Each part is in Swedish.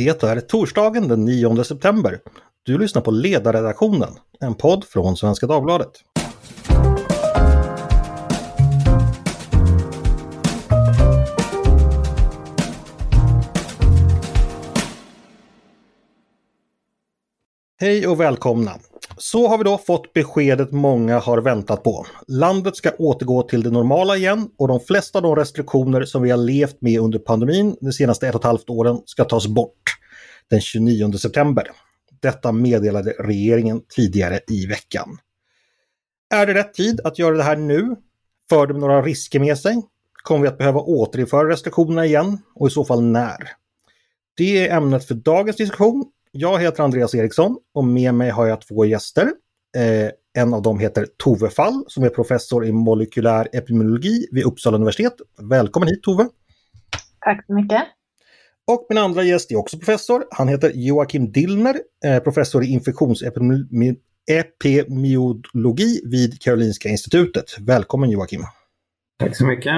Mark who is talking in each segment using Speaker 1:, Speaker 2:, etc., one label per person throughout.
Speaker 1: Det är torsdagen den 9 september. Du lyssnar på Ledarredaktionen, en podd från Svenska Dagbladet. Hej och välkomna! Så har vi då fått beskedet många har väntat på. Landet ska återgå till det normala igen och de flesta av de restriktioner som vi har levt med under pandemin de senaste ett och ett halvt åren ska tas bort den 29 september. Detta meddelade regeringen tidigare i veckan. Är det rätt tid att göra det här nu? För det några risker med sig? Kommer vi att behöva återinföra restriktionerna igen och i så fall när? Det är ämnet för dagens diskussion jag heter Andreas Eriksson och med mig har jag två gäster. Eh, en av dem heter Tove Fall som är professor i molekylär epidemiologi vid Uppsala universitet. Välkommen hit Tove!
Speaker 2: Tack så mycket!
Speaker 1: Och min andra gäst är också professor. Han heter Joakim Dillner, eh, professor i infektionsepidemiologi vid Karolinska institutet. Välkommen Joakim!
Speaker 3: Tack så mycket!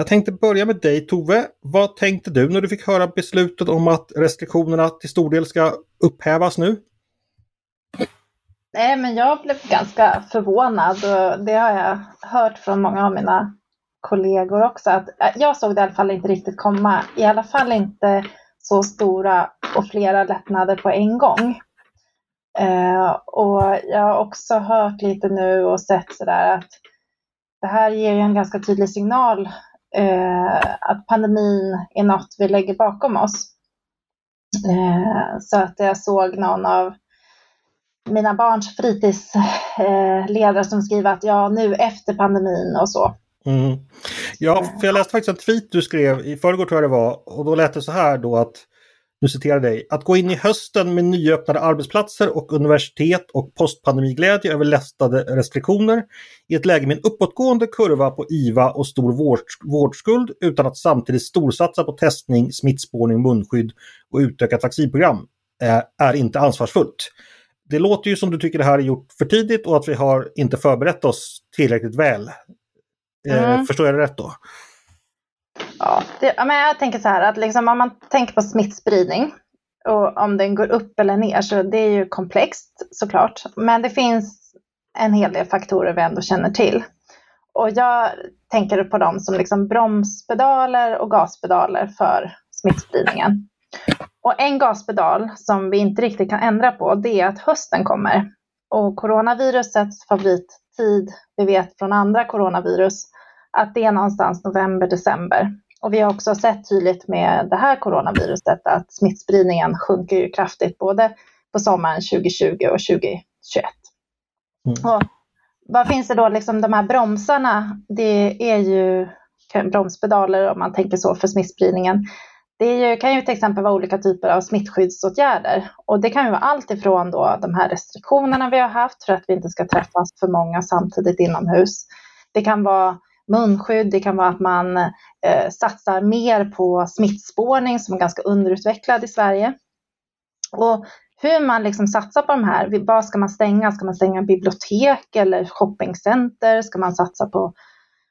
Speaker 1: Jag tänkte börja med dig Tove. Vad tänkte du när du fick höra beslutet om att restriktionerna till stor del ska upphävas nu?
Speaker 2: Nej, men jag blev ganska förvånad och det har jag hört från många av mina kollegor också. Att jag såg det i alla fall inte riktigt komma. I alla fall inte så stora och flera lättnader på en gång. Eh, och jag har också hört lite nu och sett sådär att det här ger ju en ganska tydlig signal Eh, att pandemin är något vi lägger bakom oss. Eh, så att jag såg någon av mina barns fritidsledare eh, som skriver att ja, nu efter pandemin och så.
Speaker 1: Mm. Ja, för jag läste faktiskt en tweet du skrev i förrgår tror jag det var och då lät det så här då att nu citerar dig, att gå in i hösten med nyöppnade arbetsplatser och universitet och postpandemiglädje över lättade restriktioner i ett läge med en uppåtgående kurva på IVA och stor vård, vårdskuld utan att samtidigt storsatsa på testning, smittspårning, munskydd och utökat vaccinprogram eh, är inte ansvarsfullt. Det låter ju som du tycker det här är gjort för tidigt och att vi har inte förberett oss tillräckligt väl. Eh, mm. Förstår jag det rätt då?
Speaker 2: Ja, det, men jag tänker så här att liksom om man tänker på smittspridning och om den går upp eller ner så det är ju komplext såklart. Men det finns en hel del faktorer vi ändå känner till. Och jag tänker på dem som liksom bromspedaler och gaspedaler för smittspridningen. Och en gaspedal som vi inte riktigt kan ändra på det är att hösten kommer. Och coronavirusets favorittid, vi vet från andra coronavirus, att det är någonstans november, december. Och vi har också sett tydligt med det här coronaviruset att smittspridningen sjunker ju kraftigt både på sommaren 2020 och 2021. Mm. Och vad finns det då, liksom de här bromsarna, det är ju bromspedaler om man tänker så för smittspridningen. Det ju, kan ju till exempel vara olika typer av smittskyddsåtgärder och det kan ju vara allt ifrån då de här restriktionerna vi har haft för att vi inte ska träffas för många samtidigt inomhus. Det kan vara munskydd, det kan vara att man eh, satsar mer på smittspårning som är ganska underutvecklad i Sverige. Och hur man liksom satsar på de här, vad ska man stänga? Ska man stänga bibliotek eller shoppingcenter? Ska man satsa på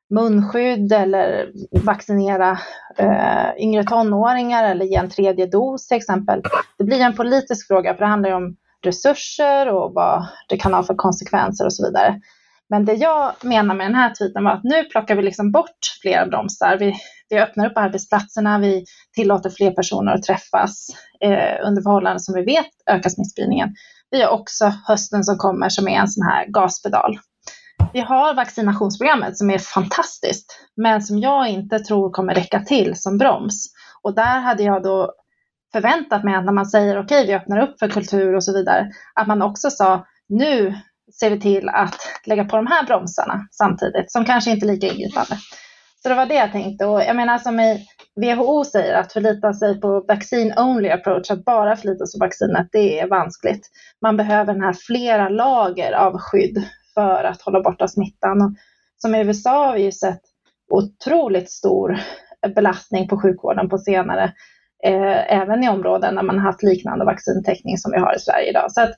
Speaker 2: munskydd eller vaccinera eh, yngre tonåringar eller ge en tredje dos till exempel. Det blir en politisk fråga för det handlar ju om resurser och vad det kan ha för konsekvenser och så vidare. Men det jag menar med den här tweeten var att nu plockar vi liksom bort flera bromsar. Vi, vi öppnar upp arbetsplatserna, vi tillåter fler personer att träffas eh, under förhållanden som vi vet ökar smittspridningen. Vi har också hösten som kommer som är en sån här gaspedal. Vi har vaccinationsprogrammet som är fantastiskt, men som jag inte tror kommer räcka till som broms. Och där hade jag då förväntat mig att när man säger okej, okay, vi öppnar upp för kultur och så vidare, att man också sa nu ser vi till att lägga på de här bromsarna samtidigt, som kanske inte är lika ingripande. Så det var det jag tänkte. Och jag menar som i WHO säger, att förlita sig på vaccine only approach, att bara förlita sig på vaccinet, det är vanskligt. Man behöver den här flera lager av skydd för att hålla borta smittan. Och som i USA har vi ju sett otroligt stor belastning på sjukvården på senare, eh, även i områden där man haft liknande vaccintäckning som vi har i Sverige idag. Så att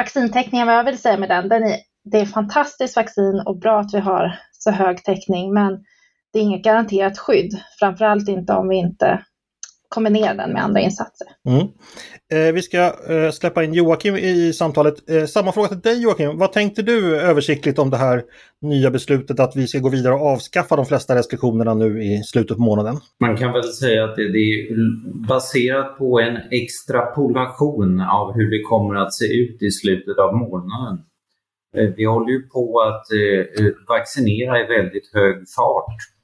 Speaker 2: vaccintäckningen, vad jag vill säga med den, den är, det är fantastiskt vaccin och bra att vi har så hög täckning, men det är inget garanterat skydd, framförallt inte om vi inte kombinera den med andra insatser.
Speaker 1: Mm. Eh, vi ska eh, släppa in Joakim i samtalet. Eh, samma fråga till dig Joakim. Vad tänkte du översiktligt om det här nya beslutet att vi ska gå vidare och avskaffa de flesta restriktionerna nu i slutet på månaden?
Speaker 3: Man kan väl säga att det, det är baserat på en extrapolation av hur det kommer att se ut i slutet av månaden. Eh, vi håller ju på att eh, vaccinera i väldigt hög fart Eh,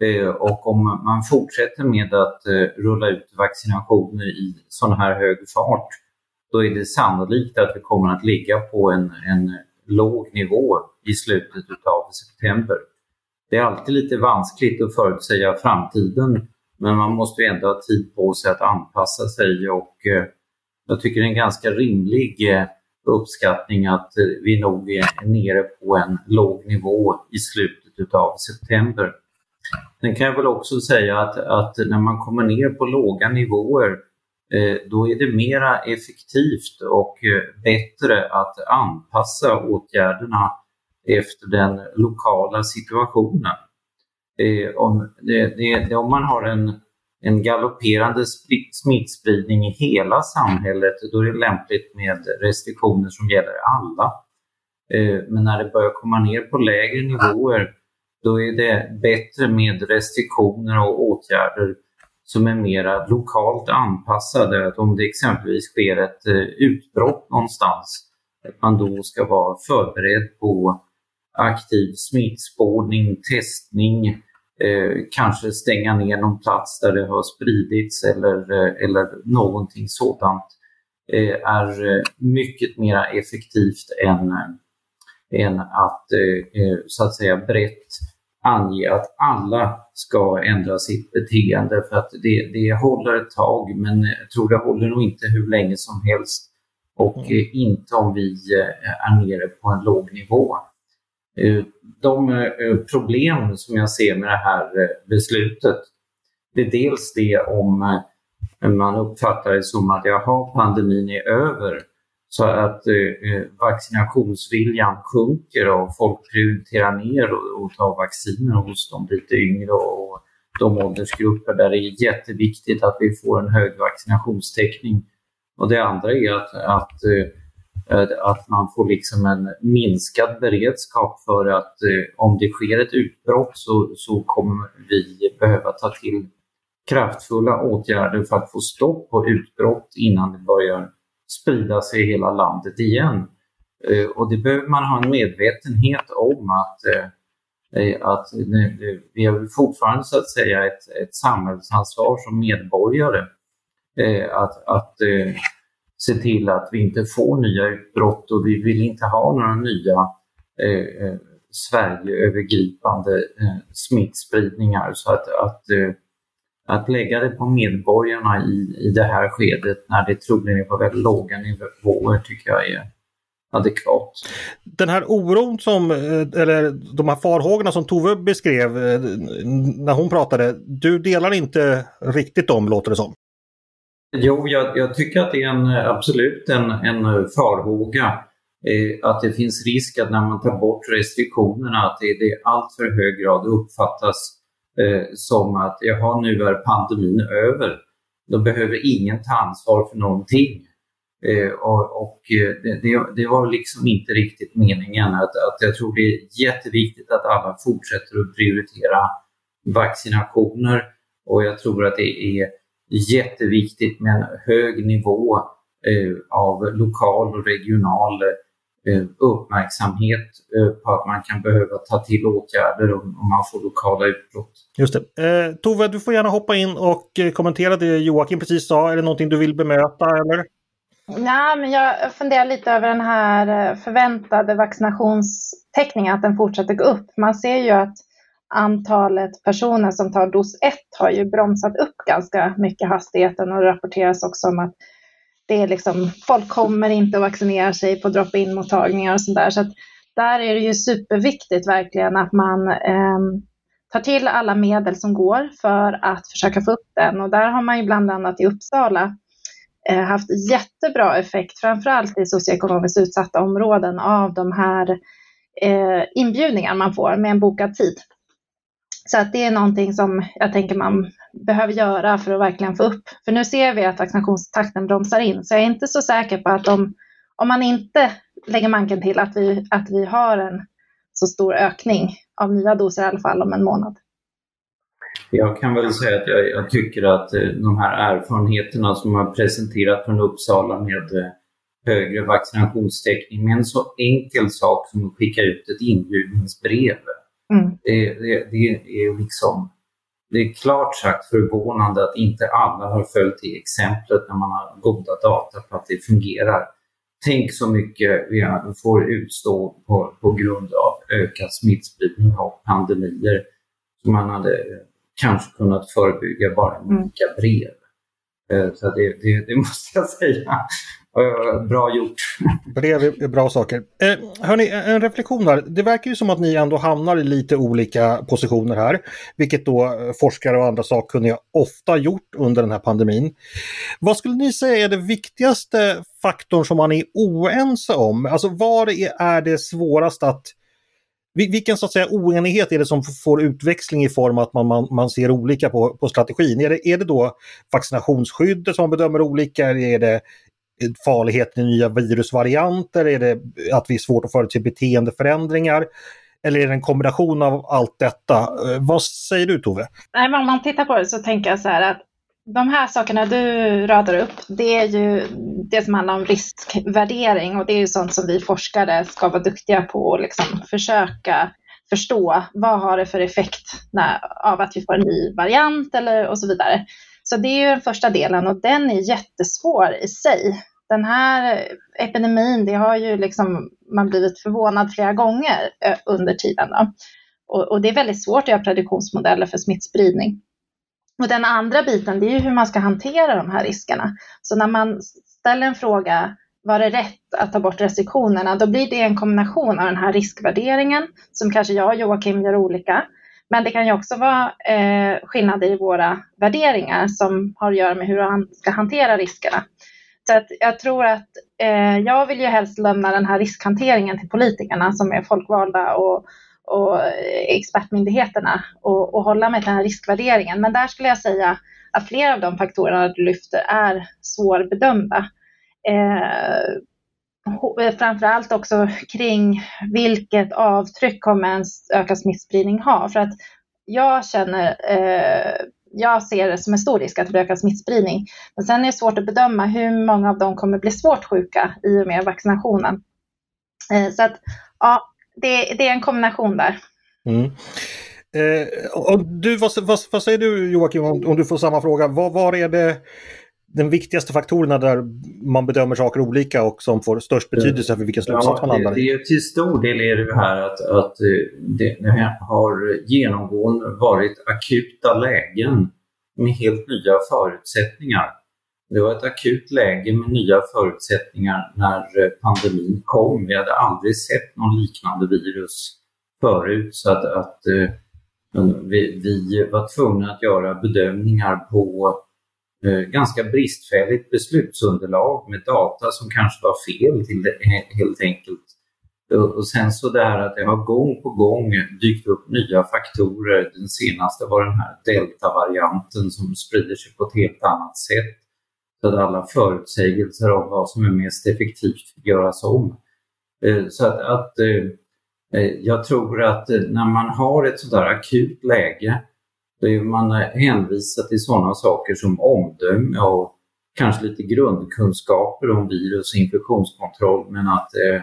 Speaker 3: Eh, och om man fortsätter med att eh, rulla ut vaccinationer i sån här hög fart, då är det sannolikt att vi kommer att ligga på en, en låg nivå i slutet av september. Det är alltid lite vanskligt att förutsäga framtiden, men man måste ju ändå ha tid på sig att anpassa sig och eh, jag tycker det är en ganska rimlig uppskattning att vi nog är nere på en låg nivå i slutet av september. Sen kan jag väl också säga att, att när man kommer ner på låga nivåer eh, då är det mera effektivt och eh, bättre att anpassa åtgärderna efter den lokala situationen. Eh, om, det, det, om man har en, en galopperande smittspridning i hela samhället, då är det lämpligt med restriktioner som gäller alla. Men när det börjar komma ner på lägre nivåer då är det bättre med restriktioner och åtgärder som är mera lokalt anpassade. Att om det exempelvis sker ett eh, utbrott någonstans, att man då ska vara förberedd på aktiv smittspårning, testning, eh, kanske stänga ner någon plats där det har spridits eller, eh, eller någonting sådant eh, är eh, mycket mer effektivt än, än att eh, så att säga brett ange att alla ska ändra sitt beteende för att det, det håller ett tag men jag tror det håller nog inte hur länge som helst och mm. inte om vi eh, är nere på en låg nivå. Eh, de eh, problem som jag ser med det här beslutet, det är dels det om man uppfattar det som att jaha, pandemin är över så att eh, eh, vaccinationsviljan sjunker och folk prioriterar ner och, och tar vacciner hos de lite yngre och de åldersgrupper där det är jätteviktigt att vi får en hög vaccinationstäckning. Och det andra är att, att, eh, att man får liksom en minskad beredskap för att eh, om det sker ett utbrott så, så kommer vi behöva ta till kraftfulla åtgärder för att få stopp på utbrott innan det börjar sprida sig i hela landet igen. Eh, och det behöver man ha en medvetenhet om att, eh, eh, att vi har fortfarande så att säga ett, ett samhällsansvar som medborgare att, att se till att vi inte får nya utbrott och vi vill inte ha några nya eh, Sverigeövergripande eh, smittspridningar. Så att, att eh, att lägga det på medborgarna i, i det här skedet när det troligen är på väldigt låga nivåer tycker jag är adekvat.
Speaker 1: Den här oron som, eh, eller de här farhågorna som Tove beskrev eh, när hon pratade, du delar inte riktigt dem låter det som?
Speaker 3: Jo, jag, jag tycker att det är en, absolut en, en farhåga eh, att det finns risk att när man tar bort restriktionerna att det, det i allt för hög grad uppfattas eh, som att jaha, nu är pandemin över. Då behöver ingen ta ansvar för någonting. Eh, och, och eh, det, det, var liksom inte riktigt meningen. Att, att jag tror det är jätteviktigt att alla fortsätter att prioritera vaccinationer och jag tror att det är jätteviktigt med en hög nivå eh, av lokal och regional Eh, uppmärksamhet eh, på att man kan behöva ta till åtgärder om, man får lokala utbrott.
Speaker 1: Just det. Eh, Tove, du får gärna hoppa in och eh, kommentera det Joakim precis sa. Är det någonting du vill bemöta eller?
Speaker 2: Nej, men jag funderar lite över den här förväntade vaccinationstäckningen, att den fortsätter gå upp. Man ser ju att antalet personer som tar dos 1 har ju bromsat upp ganska mycket hastigheten och det rapporteras också om att det är liksom, folk kommer inte att vaccinera sig på drop-in mottagningar och sånt där. Så att där är det ju superviktigt verkligen att man eh, tar till alla medel som går för att försöka få upp den. Och där har man ju bland annat i Uppsala eh, haft jättebra effekt, framförallt i socioekonomiskt utsatta områden, av de här eh, inbjudningar man får med en bokad tid. Så att det är någonting som jag tänker man behöver göra för att verkligen få upp. För nu ser vi att vaccinationstakten bromsar in, så jag är inte så säker på att om, om man inte lägger manken till att vi, att vi har en så stor ökning av nya doser i alla fall om en månad.
Speaker 3: Jag kan väl säga att jag, jag, tycker att eh, de här erfarenheterna som har presenterat från Uppsala med eh, högre vaccinationstäckning med en så enkel sak som att skicka ut ett inbjudningsbrev. Mm. Det, det, det, är liksom det är klart sagt förvånande att inte alla har följt det exemplet när man har goda data på att det fungerar. Tänk så mycket vi får utstå på, på grund av ökad smittspridning och pandemier som man hade kanske kunnat förebygga bara med olika mm. brev. Eh, så det, det, det, måste jag säga. Eh, bra gjort.
Speaker 1: Brev är bra saker. Eh, hörni, en reflektion här. Det verkar ju som att ni ändå hamnar i lite olika positioner här. Vilket då eh, forskare och andra sakkunniga ofta gjort under den här pandemin. Vad skulle ni säga är det viktigaste faktorn som man är oense om? Alltså var är det svårast att vilken så att säga oenighet är det som får utväxling i form av att man, man, man ser olika på, på strategin? Är det, är det då vaccinationsskyddet som man bedömer olika? Eller är det farligheten i nya virusvarianter? Är det att vi är svårt att förutse beteendeförändringar? Eller är det en kombination av allt detta? Eh, vad säger du Tove?
Speaker 2: Nej, men om man tittar på det så tänker jag så här att de här sakerna du radar upp, det är ju det som handlar om riskvärdering och det är ju sånt som vi forskare ska vara duktiga på och liksom försöka förstå. Vad har det för effekt när, av att vi får en ny variant eller och så vidare. Så det är ju den första delen och den är jättesvår i sig. Den här epidemin, det har ju liksom man blivit förvånad flera gånger eh, under tiden. Då. Och, och det är väldigt svårt att göra prediktionsmodeller för smittspridning. Och den andra biten, det är ju hur man ska hantera de här riskerna. Så när man ställer en fråga, var det rätt att ta bort restriktionerna? Då blir det en kombination av den här riskvärderingen, som kanske jag och Joakim gör olika. Men det kan ju också vara eh, skillnader i våra värderingar som har att göra med hur man ska hantera riskerna. Så att jag tror att eh, jag vill ju helst lämna den här riskhanteringen till politikerna som är folkvalda och, och expertmyndigheterna och, och hålla mig till den här riskvärderingen. Men där skulle jag säga att flera av de faktorerna du lyfter är svårbedömda. Eh, Eh, framförallt också kring vilket avtryck kommer en ökad smittspridning ha? För att jag känner, eh, jag ser det som en stor risk att det blir ökad smittspridning. Men sen är det svårt att bedöma hur många av dem kommer bli svårt sjuka i och med vaccinationen. Eh, så att ja, det, det är en kombination där. Mm.
Speaker 1: Eh, och du, vad, vad, vad, säger du Joakim om, om, du får samma fråga? Vad, var är det den viktigaste faktorerna där man bedömer saker olika och som får störst betydelse för vilken slutsats ja, man landar
Speaker 3: i? Till stor del är det här att, att eh, det, har genomgående varit akuta lägen med helt nya förutsättningar. Det var ett akut läge med nya förutsättningar när eh, pandemin kom. Vi hade aldrig sett någon liknande virus förut så att, att uh, vi, vi, var tvungna att göra bedömningar på Eh, ganska bristfälligt beslutsunderlag med data som kanske var fel till det, helt enkelt. Och sen så där att det har gång på gång dykt upp nya faktorer. Den senaste var den här deltavarianten som sprider sig på ett helt annat sätt så att alla förutsägelser om vad som är mest effektivt göras om. Eh, så att, att eh, jag tror att när man har ett sådär akut läge man hänvisar till sådana saker som omdöme och kanske lite grundkunskaper om virus och infektionskontroll men att, eh,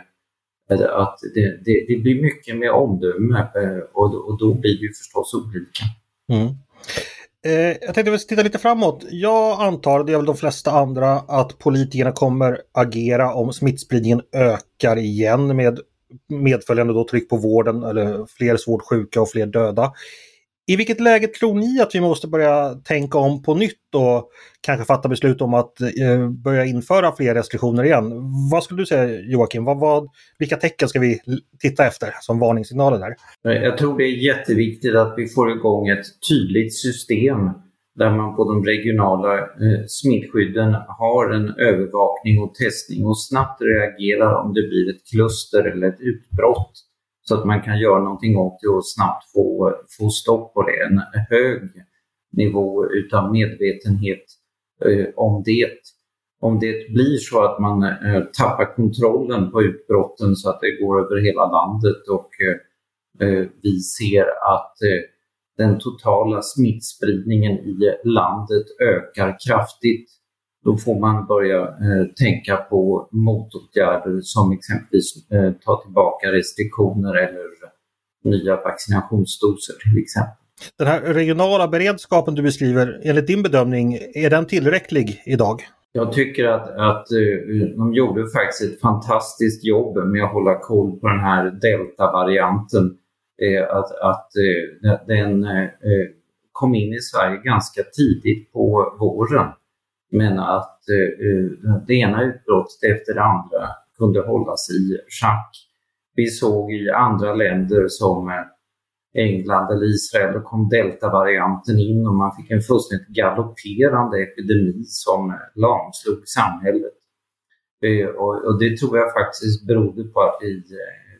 Speaker 3: att det, det, det blir mycket med omdöme eh, och, och då blir det ju förstås olika. Mm.
Speaker 1: Eh, jag tänkte titta lite framåt. Jag antar, det är väl de flesta andra, att politikerna kommer agera om smittspridningen ökar igen med medföljande då tryck på vården eller fler svårt sjuka och fler döda. I vilket läge tror ni att vi måste börja tänka om på nytt och kanske fatta beslut om att eh, börja införa fler restriktioner igen? Vad skulle du säga Joakim? Vad, vad, vilka tecken ska vi titta efter som varningssignaler där?
Speaker 3: Eh, jag tror det är jätteviktigt att vi får igång ett tydligt system där man på de regionala eh, smittskydden har en övervakning och testning och snabbt reagerar om det blir ett kluster eller ett utbrott så att man kan göra någonting åt det och snabbt få, få stopp på det. En hög nivå utav medvetenhet eh, om det. Om det blir så att man eh, tappar kontrollen på utbrotten så att det går över hela landet och eh, eh vi ser att eh, den totala smittspridningen i landet ökar kraftigt, då får man börja eh, tänka på motåtgärder som exempelvis eh, ta tillbaka restriktioner eller nya vaccinationsdoser till exempel.
Speaker 1: Den här regionala beredskapen du beskriver, enligt din bedömning, är den tillräcklig idag?
Speaker 3: Jag tycker att, att uh, de gjorde faktiskt ett fantastiskt jobb med att hålla koll på den här deltavarianten. Att att den kom in i Sverige ganska tidigt på våren. Men att eh, eh, det ena utbrottet efter det andra kunde hållas i schack. Vi såg i andra länder som eh, England eller Israel, då kom deltavarianten in och man fick en fullständigt galopperande epidemi som lamslog samhället. Och, det tror jag faktiskt berodde på att vi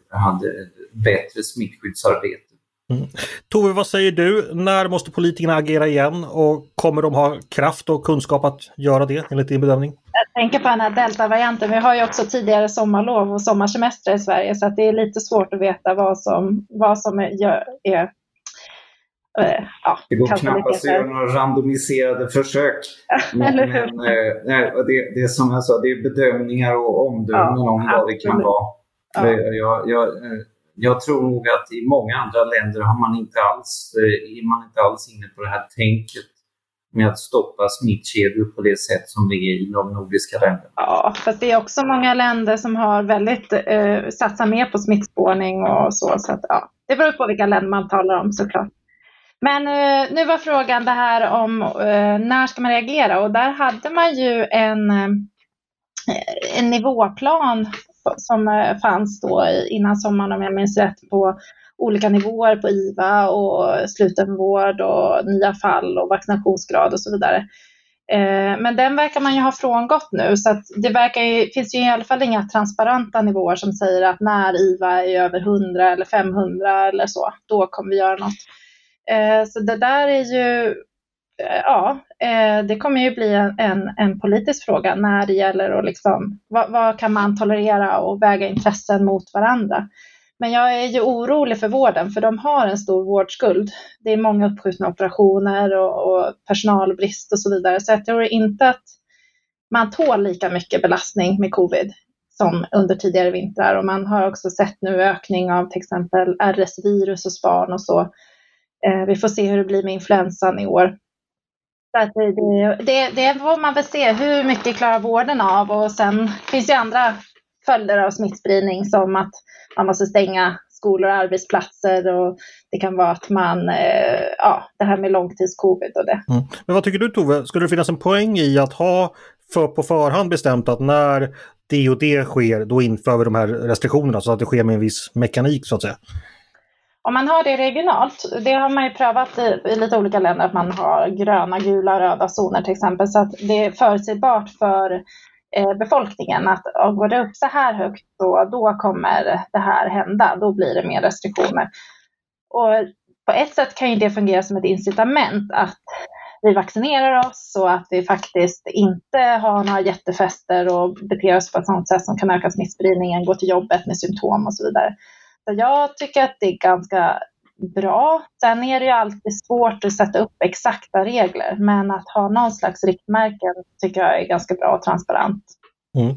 Speaker 3: hade bättre smittskyddsarbete.
Speaker 1: Mm. Tove, vad säger du? När måste politikerna agera igen och kommer de ha kraft och kunskap att göra det enligt din bedömning?
Speaker 2: Jag tänker på den här deltavarianten. Vi har ju också tidigare sommarlov och sommarsemester i Sverige så att det är lite svårt att veta vad som, vad som är, är
Speaker 3: Uh, ja, det går knappast att göra några randomiserade försök. men, men uh, det, det som jag sa, det är bedömningar och omdömen ja, om vad det kan vara. Ja. Jag, jag, jag tror nog att i många andra länder har man inte alls, eh, är man inte alls inne på det här tänket med att stoppa smittkedjor på det sätt som vi är i de nordiska länderna.
Speaker 2: Ja, fast det är också många länder som har väldigt eh, satsar mer på smittspårning och så. så att, ja, det beror på vilka länder man talar om såklart. Men eh, nu var frågan det här om eh, när ska man reagera och där hade man ju en, eh, en nivåplan som eh, fanns då innan sommaren om jag minns rätt på olika nivåer på IVA och slutenvård och nya fall och vaccinationsgrad och så vidare. Eh, men den verkar man ju ha frångått nu så att det verkar ju, finns ju i alla fall inga transparenta nivåer som säger att när IVA är över 100 eller 500 eller så, då kommer vi göra något. Eh, så det där är ju Eh, ja, eh, det kommer ju bli en, en politisk fråga när det gäller att liksom, vad, vad, kan man tolerera och väga intressen mot varandra. Men jag är ju orolig för vården för de har en stor vårdskuld. Det är många uppskjutna operationer och, och personalbrist och så vidare. Så jag tror inte att man tål lika mycket belastning med covid som under tidigare vintrar. Och man har också sett nu ökning av till exempel RS-virus hos barn och så. Eh, vi får se hur det blir med influensan i år. Så det, eh, det, det får man väl se, hur mycket klarar vården av? Och sen finns det andra följder av smittspridning som att man måste stänga skolor och arbetsplatser och det kan vara att man, eh, ja, det här med långtidscovid och det.
Speaker 1: Mm. Men vad tycker du Tove, skulle det finnas en poäng i att ha för på förhand bestämt att när det och det sker, då inför vi de här restriktionerna så att det sker med en viss mekanik så att säga?
Speaker 2: Om man har det regionalt, det har man ju prövat i, i, lite olika länder, att man har gröna, gula, röda zoner till exempel, så att det är förutsägbart för eh, befolkningen att går det upp så här högt, då, då kommer det här hända, då blir det mer restriktioner. Och på ett sätt kan ju det fungera som ett incitament att vi vaccinerar oss så att vi faktiskt inte har några jättefester och beter oss på ett sådant sätt som kan öka smittspridningen, gå till jobbet med symptom och så vidare. Så jag tycker att det är ganska bra. Sen är det ju alltid svårt att sätta upp exakta regler, men att ha någon slags riktmärken tycker jag är ganska bra och transparent. Mm.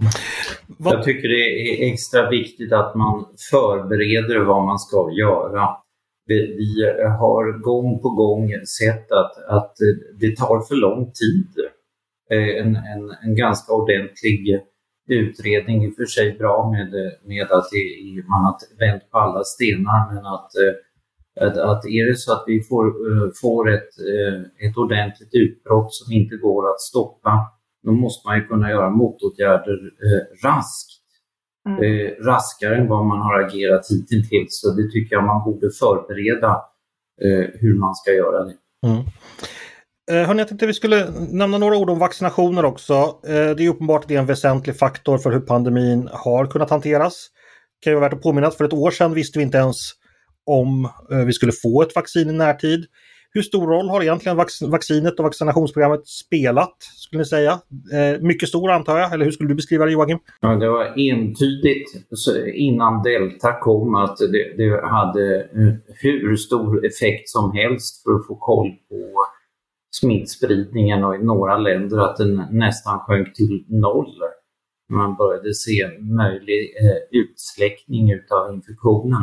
Speaker 3: Jag tycker det är extra viktigt att man förbereder vad man ska göra. Vi har gång på gång sett att, att det tar för lång tid. Eh, en, en, en ganska ordentlig utredning i och för sig bra med, med att det, man har vänt på alla stenar men att, eh, att, att är det så att vi får, eh, får ett, eh, ett ordentligt utbrott som inte går att stoppa då måste man ju kunna göra motåtgärder eh, raskt. Mm. Eh, raskare än vad man har agerat hittills. Så det tycker jag man borde förbereda eh, hur man ska göra det. Mm.
Speaker 1: Hörrni, hörni, jag tänkte vi skulle nämna några ord om vaccinationer också. Eh, det är uppenbart att det är en väsentlig faktor för hur pandemin har kunnat hanteras. Det kan ju vara värt att påminna att för ett år sedan visste vi inte ens om eh, vi skulle få ett vaccin i närtid. Hur stor roll har egentligen vaccinet och vaccinationsprogrammet spelat, skulle ni säga? Mycket stor antar jag, eller hur skulle du beskriva det Joakim?
Speaker 3: Ja, det var entydigt innan Delta kom att det, det hade hur stor effekt som helst för att få koll på smittspridningen och i några länder att den nästan sjönk till noll. Man började se möjlig eh, utsläckning utav infektionen.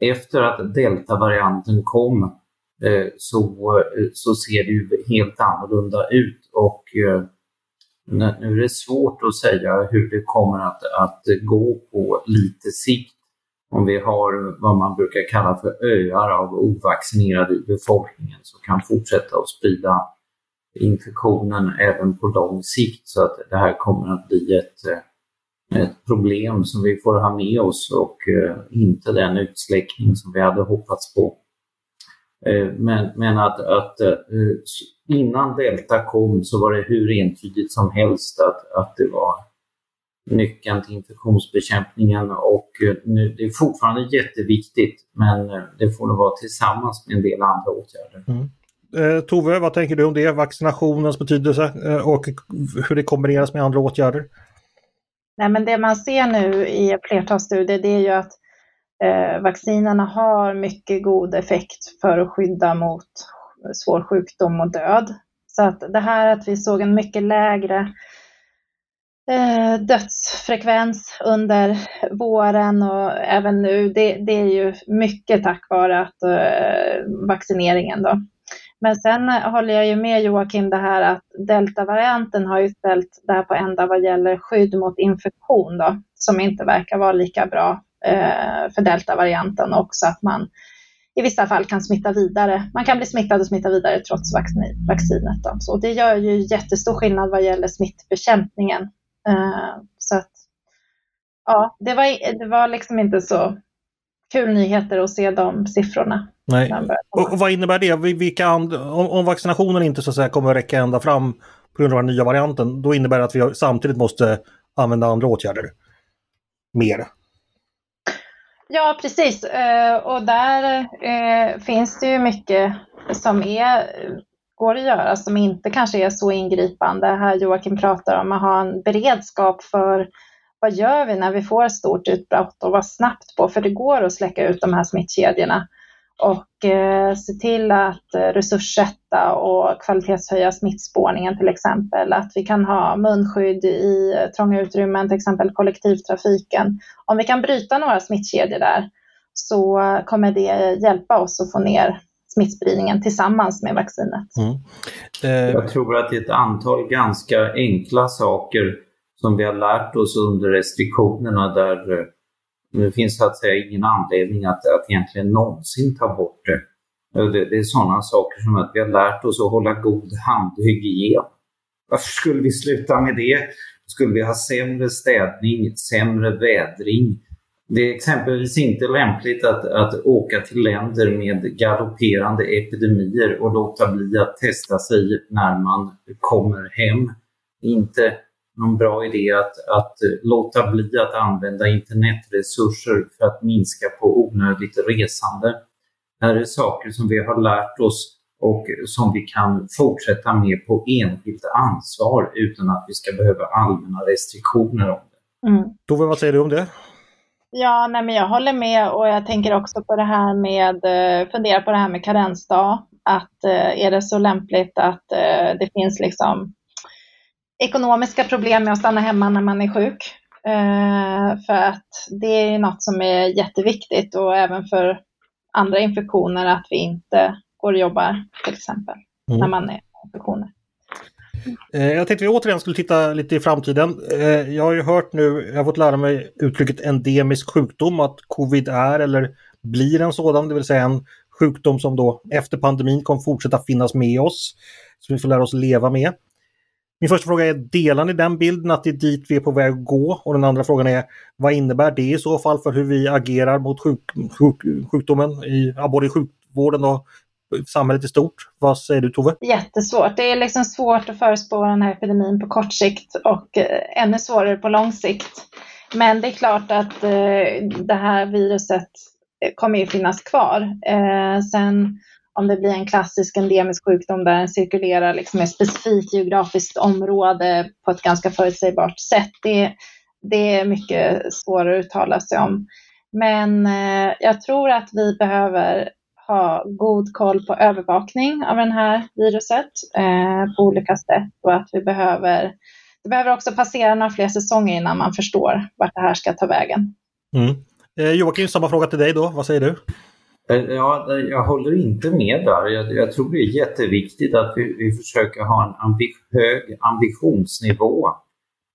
Speaker 3: Efter att deltavarianten kom Eh, så, eh, så ser det ju helt annorlunda ut och eh, nu är det svårt att säga hur det kommer att, att gå på lite sikt om vi har vad man brukar kalla för öar av ovaccinerade i befolkningen som kan fortsätta att sprida infektionen även på lång sikt så att det här kommer att bli ett, eh, ett problem som vi får ha med oss och eh, inte den utsläckning som vi hade hoppats på. Eh, men, men att, att innan Delta kom så var det hur entydigt som helst att, att det var nyckeln till infektionsbekämpningen och eh, nu, det är fortfarande jätteviktigt men det får nog vara tillsammans med en del andra åtgärder. Mm.
Speaker 1: Eh, Tove, vad tänker du om det? Vaccinationens betydelse eh, och hur det kombineras med andra åtgärder?
Speaker 2: Nej, men det man ser nu i flertal studier det är ju att eh, vaccinerna har mycket god effekt för att skydda mot svår sjukdom och död. Så att det här att vi såg en mycket lägre eh, dödsfrekvens under våren och även nu, det, det, är ju mycket tack vare att eh, vaccineringen då. Men sen eh, håller jag ju med Joakim det här att deltavarianten har ju ställt det här på ända vad gäller skydd mot infektion då, som inte verkar vara lika bra Eh, för deltavarianten också att man i vissa fall kan smitta vidare. Man kan bli smittad och smitta vidare trots vaccinet. Då. Så det gör ju jättestor skillnad vad gäller smittbekämpningen. Eh, så att, ja, det var, det var liksom inte så kul nyheter att se de siffrorna.
Speaker 1: Nej. Och, och vad innebär det? Vilka om, om vaccinationen inte så att säga kommer att räcka ända fram på grund av den nya varianten, då innebär det att vi samtidigt måste använda andra åtgärder mer.
Speaker 2: Ja, precis. Eh, och där eh, finns det ju mycket som är, går att göra som inte kanske är så ingripande. Här Joakim pratar om att ha en beredskap för vad gör vi när vi får ett stort utbrott och vad snabbt på, för det går att släcka ut de här smittkedjorna och eh, se till att eh, resurssätta och kvalitetshöja smittspårningen till exempel. Att vi kan ha munskydd i eh, trånga utrymmen, till exempel kollektivtrafiken. Om vi kan bryta några smittkedjor där så kommer det hjälpa oss att få ner smittspridningen tillsammans med vaccinet. Mm.
Speaker 3: Eh. Jag tror att det är ett antal ganska enkla saker som vi har lärt oss under restriktionerna där det finns så att säga ingen anledning att, att egentligen någonsin ta bort det. det. Det är sådana saker som att vi har lärt oss att hålla god handhygien. Varför skulle vi sluta med det? Skulle vi ha sämre städning, sämre vädring? Det är exempelvis inte lämpligt att, att åka till länder med galopperande epidemier och låta bli att testa sig när man kommer hem. Inte någon bra idé att, att låta bli att använda internetresurser för att minska på onödigt resande. Det här är saker som vi har lärt oss och som vi kan fortsätta med på enskilt ansvar utan att vi ska behöva allmänna restriktioner om det.
Speaker 1: Mm. Tove, vad säger du om det?
Speaker 2: Ja, nej, men jag håller med och jag tänker också på det här med, eh, fundera på det här med karensdag. Att eh, är det så lämpligt att eh, det finns liksom ekonomiska problem med att stanna hemma när man är sjuk. För att det är något som är jätteviktigt och även för andra infektioner att vi inte går och jobbar till exempel mm. när man är infektioner.
Speaker 1: Eh, jag tänkte vi återigen skulle titta lite i framtiden. Eh, jag har ju hört nu, jag har fått lära mig uttrycket endemisk sjukdom, att covid är eller blir en sådan, det vill säga en sjukdom som då efter pandemin kommer fortsätta finnas med oss. Som vi får lära oss leva med. Min första fråga är, delar ni den bilden att det är dit vi är på väg att gå? Och den andra frågan är, vad innebär det i så fall för hur vi agerar mot sjuk, sjuk, sjukdomen, i, både i sjukvården och samhället i stort? Vad säger du Tove?
Speaker 2: Jättesvårt. Det är liksom svårt att förespå den här epidemin på kort sikt och eh, ännu svårare på lång sikt. Men det är klart att eh, det här viruset eh, kommer ju finnas kvar. Sen om det blir en klassisk endemisk sjukdom där den cirkulerar liksom i ett specifikt geografiskt område på ett ganska förutsägbart sätt. Det, det är mycket svårare att uttala sig om. Men jag tror att vi behöver ha god koll på övervakning av det här viruset eh, på olika sätt och att vi behöver, det behöver också passera några fler säsonger innan man förstår vart det här ska ta vägen.
Speaker 1: Mm. Eh, Joakim, samma fråga till dig då. Vad säger du?
Speaker 3: Eh, ja, jag håller inte med där. Jag, jag tror det är jätteviktigt att vi, vi försöker ha en ambi hög ambitionsnivå.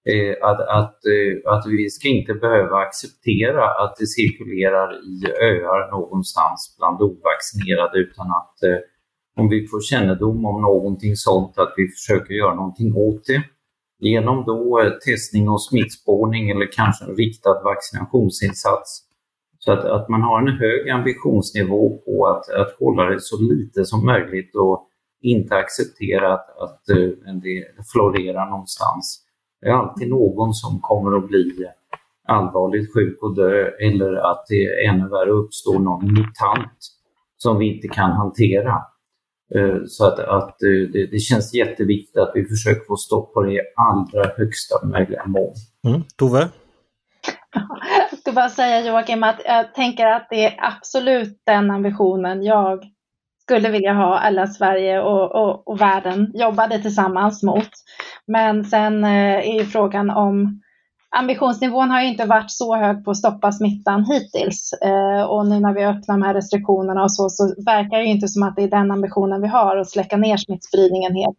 Speaker 3: Eh, att, att, eh, att vi ska inte behöva acceptera att det cirkulerar i öar någonstans bland ovaccinerade utan att eh, om vi får kännedom om någonting sånt att vi försöker göra någonting åt det. Genom då testning och smittspårning eller kanske en riktad vaccinationsinsats så att, att man har en hög ambitionsnivå på att, att hålla det så lite som möjligt och inte acceptera att, att det florerar någonstans. Det är alltid någon som kommer att bli allvarligt sjuk och dö eller att det ännu värre uppstår någon mutant som vi inte kan hantera. Uh, så att, att uh, det, det, känns jätteviktigt att vi försöker få stopp på det i allra högsta möjliga mån.
Speaker 1: Mm. Tove?
Speaker 2: ska bara säga Joakim att jag tänker att det är absolut den ambitionen jag skulle vilja ha alla Sverige och, och, och världen jobbade tillsammans mot. Men sen eh, är ju frågan om ambitionsnivån har ju inte varit så hög på att stoppa smittan hittills. Eh, och nu när vi öppnar de här restriktionerna och så, så verkar det inte som att det är den ambitionen vi har att släcka ner smittspridningen helt.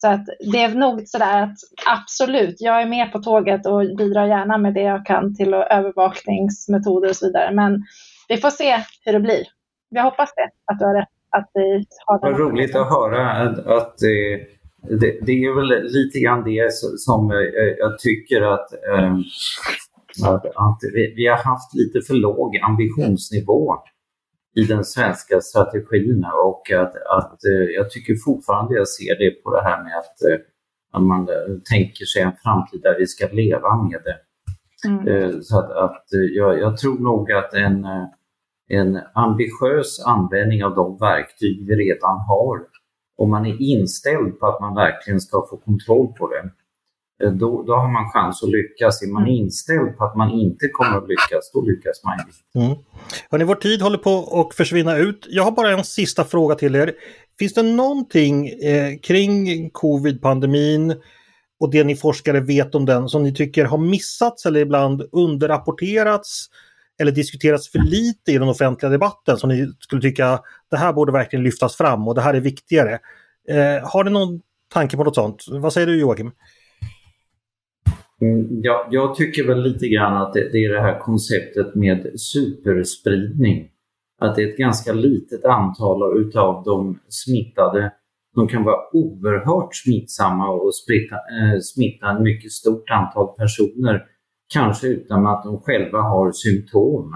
Speaker 2: Så att det är nog sådär att absolut, jag är med på tåget och bidrar gärna med det jag kan till övervakningsmetoder och så vidare. Men vi får se hur det blir. Jag hoppas det, att du har rätt. Att vi har
Speaker 3: Vad roligt att höra att, eh, det, det, är väl lite grann det som eh, jag tycker att, eh, att, att vi har haft lite för låg ambitionsnivå i den svenska strategin och att, att jag tycker fortfarande jag ser det på det här med att, att man tänker sig en framtid där vi ska leva med det. Mm. Så att, att jag, jag, tror nog att en, en ambitiös användning av de verktyg vi redan har, om man är inställd på att man verkligen ska få kontroll på det, Eh, då, då har man chans att lyckas. Är man mm. inställd på att man inte kommer att lyckas, då lyckas man inte.
Speaker 1: Mm. Hörrni, vår tid håller på att försvinna ut. Jag har bara en sista fråga till er. Finns det någonting eh, kring covid-pandemin och det ni forskare vet om den som ni tycker har missats eller ibland underrapporterats eller diskuterats för lite i den offentliga debatten som ni skulle tycka det här borde verkligen lyftas fram och det här är viktigare. Eh, har ni någon tanke på något sånt? Vad säger du Joakim?
Speaker 3: Mm, ja, jag tycker väl lite grann att det, det, är det här konceptet med superspridning. Att det är ett ganska litet antal utav de smittade som kan vara oerhört smittsamma och smitta, eh, smitta ett mycket stort antal personer, kanske utan att de själva har symptom.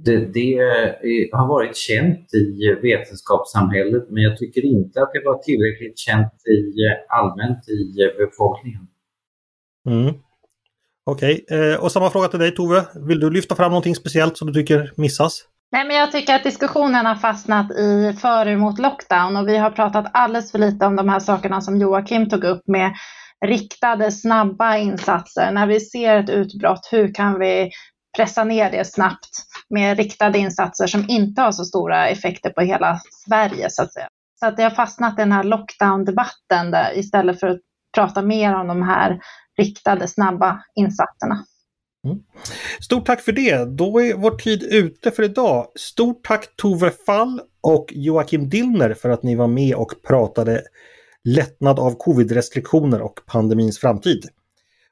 Speaker 3: Det, det är, har varit känt i vetenskapssamhället men jag tycker inte att det var tillräckligt känt i, allmänt i befolkningen.
Speaker 1: Mm. Okej, okay. Eh, och samma fråga till dig Tove. Vill du lyfta fram någonting speciellt som du tycker missas?
Speaker 2: Nej, men jag tycker att diskussionen har fastnat i för emot lockdown och vi har pratat alldeles för lite om de här sakerna som Joakim tog upp med riktade snabba insatser. När vi ser ett utbrott, hur kan vi pressa ner det snabbt med riktade insatser som inte har så stora effekter på hela Sverige så att säga. Så att det har fastnat i den här lockdown-debatten där, istället för att prata mer om de här riktade snabba insatserna.
Speaker 1: Mm. Stort tack för det! Då är vår tid ute för idag. Stort tack Tove Fall och Joakim Dillner för att ni var med och pratade lättnad av covid-restriktioner och pandemins framtid.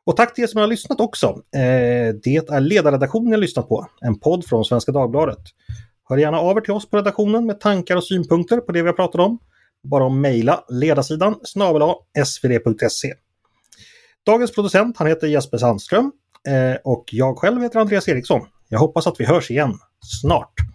Speaker 1: Och tack till er som har lyssnat också. Eh, det är ledarredaktionen jag lyssnat på, en podd från Svenska Dagbladet. Hör gärna av er till oss på redaktionen med tankar och synpunkter på det vi har pratat om. Bara att mejla ledarsidan snabel svd.se. Dagens producent han heter Jesper Sandström eh, och jag själv heter Andreas Eriksson. Jag hoppas att vi hörs igen snart.